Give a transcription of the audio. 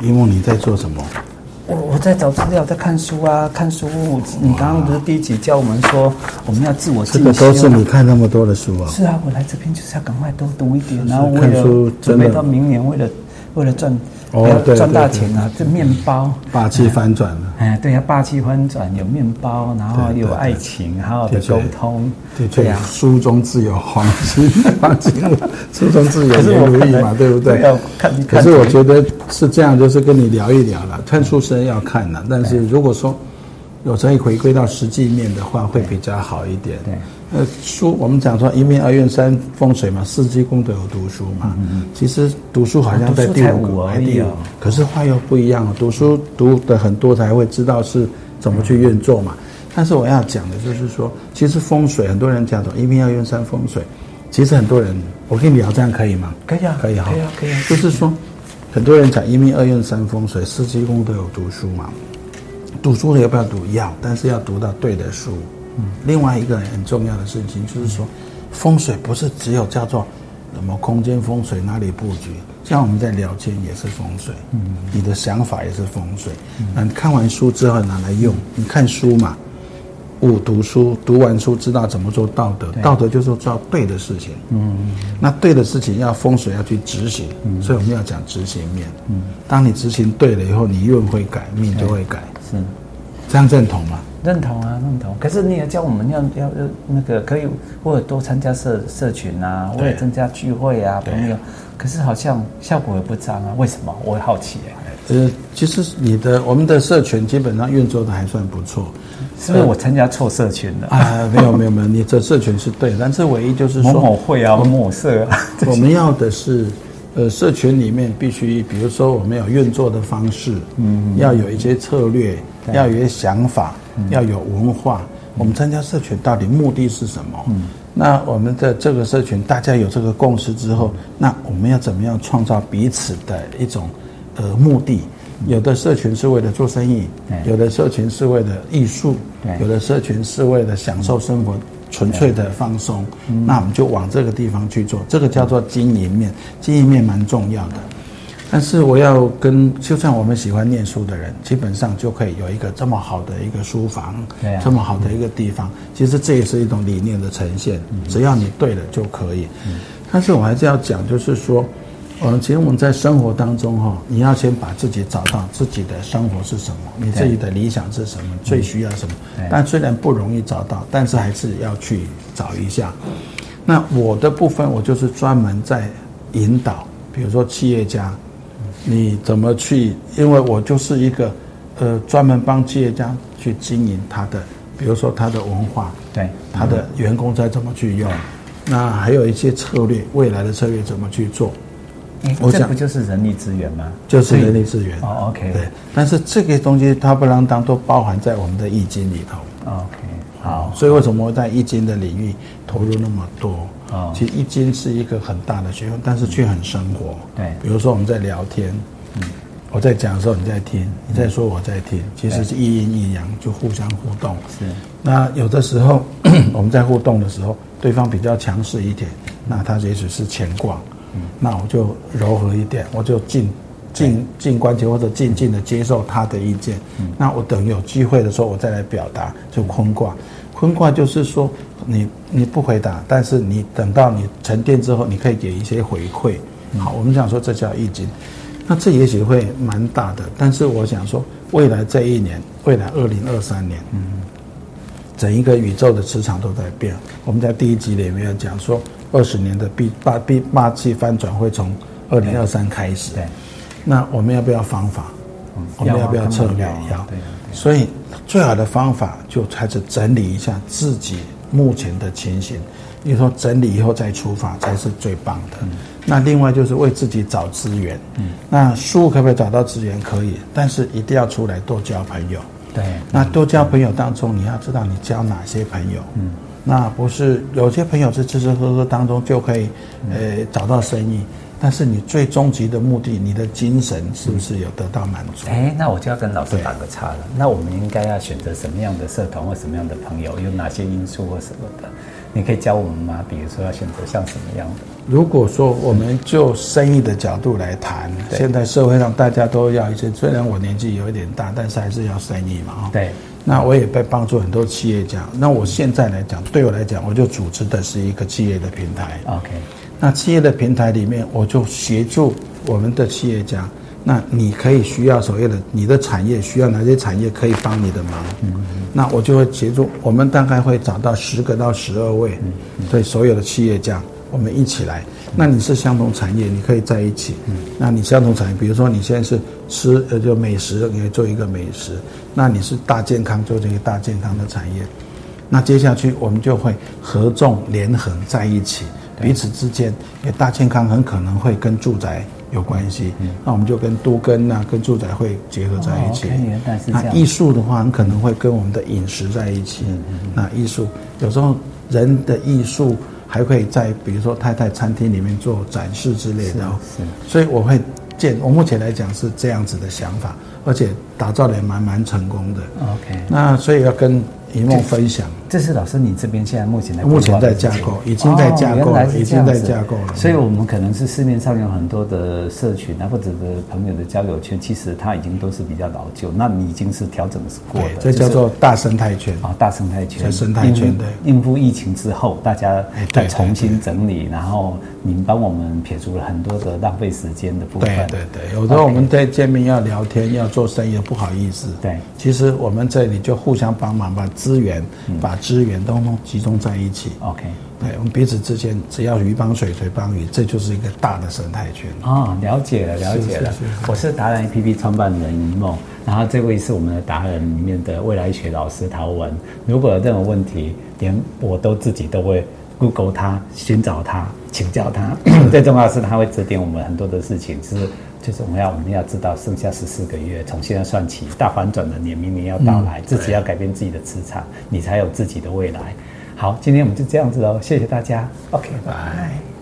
一梦你在做什么？我我在找资料，在看书啊，看书。你刚刚不是第一集教我们说，我们要自我进修。这个都是你看那么多的书啊？是啊，我来这边就是要赶快多读一点，然后为了准备到明年，为了为了赚。赚大钱啊！这面包霸气翻转了。哎，对呀，霸气翻转，有面包，然后有爱情，还有的沟通。对对呀，书中自有黄金，黄金书中自有颜如玉嘛，对不对？可是我觉得是这样，就是跟你聊一聊了。看书是要看的，但是如果说有时候回归到实际面的话，会比较好一点。对。呃，书我们讲说一命二运三风水嘛，四季功德有读书嘛。嗯嗯。其实读书好像在第五个，还第五。可是话又不一样，读书读的很多才会知道是怎么去运作嘛。但是我要讲的就是说，其实风水很多人讲说一命二运三风水，其实很多人，我跟你聊这样可以吗？可以啊，可以哈。可以啊，可以啊。就是说，很多人讲一命二运三风水，四季功德有读书嘛。读书的要不要读？要，但是要读到对的书。另外一个很重要的事情就是说，风水不是只有叫做什么空间风水，哪里布局，像我们在聊天也是风水，嗯，你的想法也是风水，那你看完书之后拿来用，你看书嘛，五读书，读完书知道怎么做道德，道德就是做对的事情，嗯，那对的事情要风水要去执行，所以我们要讲执行面，嗯，当你执行对了以后，你运会改，命就会改，是，这样认同吗？认同啊，认同。可是你也教我们要要要那个可以或者多参加社社群啊，或者增加聚会啊，朋友。可是好像效果也不彰啊，为什么？我会好奇哎。呃，其实你的我们的社群基本上运作的还算不错，是不是我参加错社群了？啊，没有没有没有，你这社群是对，但是唯一就是说某某会啊，某某社啊，我们要的是。呃，社群里面必须，比如说我们有运作的方式，嗯，要有一些策略，要有一些想法，要有文化。我们参加社群到底目的是什么？嗯，那我们的这个社群大家有这个共识之后，那我们要怎么样创造彼此的一种呃目的？有的社群是为了做生意，有的社群是为了艺术，有的社群是为了享受生活。纯粹的放松，那我们就往这个地方去做，这个叫做经营面，经营面蛮重要的。但是我要跟，就算我们喜欢念书的人，基本上就可以有一个这么好的一个书房，这么好的一个地方。其实这也是一种理念的呈现，只要你对了就可以。但是我还是要讲，就是说。嗯，其实我们在生活当中哈，你要先把自己找到自己的生活是什么，你自己的理想是什么，最需要什么。但虽然不容易找到，但是还是要去找一下。那我的部分，我就是专门在引导，比如说企业家，你怎么去？因为我就是一个呃，专门帮企业家去经营他的，比如说他的文化，对，他的员工在怎么去用，那还有一些策略，未来的策略怎么去做。我想这不就是人力资源吗？就是人力资源。哦，OK。对，但是这个东西它不啷当都包含在我们的易经里头。OK，好。所以为什么在易经的领域投入那么多？哦，其实易经是一个很大的学问，但是却很生活。对，比如说我们在聊天，嗯，我在讲的时候你在听，你在说我在听，其实是一阴一阳就互相互动。是。那有的时候 我们在互动的时候，对方比较强势一点，那他也许是乾卦。嗯，那我就柔和一点，我就静静静观其或者静静的接受他的意见。嗯，那我等有机会的时候，我再来表达。就坤卦，坤卦就是说，你你不回答，但是你等到你沉淀之后，你可以给一些回馈。好，我们想说这叫易经。那这也许会蛮大的，但是我想说，未来这一年，未来二零二三年，嗯，整一个宇宙的磁场都在变。我们在第一集里面讲说。二十年的必八必霸气翻转会从二零二三开始。对，那我们要不要方法？嗯，我们要不要策略？要。对。所以最好的方法就开始整理一下自己目前的情形。你说整理以后再出发才是最棒的。嗯。那另外就是为自己找资源。嗯。那书可不可以找到资源？可以，但是一定要出来多交朋友。对。那多交朋友当中，你要知道你交哪些朋友。嗯。那不是有些朋友是吃吃喝喝当中就可以，呃，找到生意，但是你最终极的目的，你的精神是不是有得到满足？哎，那我就要跟老师打个岔了。那我们应该要选择什么样的社团或什么样的朋友？有哪些因素或什么的？你可以教我们吗？比如说要选择像什么样的？如果说我们就生意的角度来谈，现在社会上大家都要一些，虽然我年纪有一点大，但是还是要生意嘛，哈对。那我也被帮助很多企业家。那我现在来讲，对我来讲，我就组织的是一个企业的平台。OK。那企业的平台里面，我就协助我们的企业家。那你可以需要所谓的你的产业需要哪些产业可以帮你的忙？嗯。那我就会协助。我们大概会找到十个到十二位，对所有的企业家。我们一起来，那你是相同产业，你可以在一起。嗯，那你相同产业，比如说你现在是吃呃就美食，你可以做一个美食。那你是大健康，做这个大健康的产业。那接下去我们就会合纵连横在一起，彼此之间，也大健康很可能会跟住宅有关系。嗯，那我们就跟都跟啊，跟住宅会结合在一起。那艺术的话，很可能会跟我们的饮食在一起。嗯嗯。那艺术有时候人的艺术。还可以在比如说太太餐厅里面做展示之类的，是，所以我会建，我目前来讲是这样子的想法，而且打造的也蛮蛮成功的。OK，那所以要跟。一梦分享，这是老师你这边现在目前的目前在架构，已经在架构了，已经在架构了。所以我们可能是市面上有很多的社群啊，或者的朋友的交友圈，其实它已经都是比较老旧。那你已经是调整过的，这叫做大生态圈啊，大生态圈，生态圈对。应付疫情之后，大家再重新整理，然后您帮我们撇除了很多的浪费时间的部分。对对对，有时候我们在见面要聊天要做生意，不好意思。对，其实我们这里就互相帮忙把。资源，把资源都集中在一起。OK，对，我们彼此之间只要鱼帮水，水帮鱼，这就是一个大的生态圈。哦，了解了，了解了。我是达人 APP 创办人一梦，然后这位是我们的达人里面的未来学老师陶文。如果有任何问题，连我都自己都会 Google 他，寻找他，请教他。最重要的是，他会指点我们很多的事情，是。就是我们要，我们要知道，剩下十四个月，从现在算起，大反转的年明年要到来，自己要改变自己的磁场，你才有自己的未来。好，今天我们就这样子哦，谢谢大家。OK，拜拜。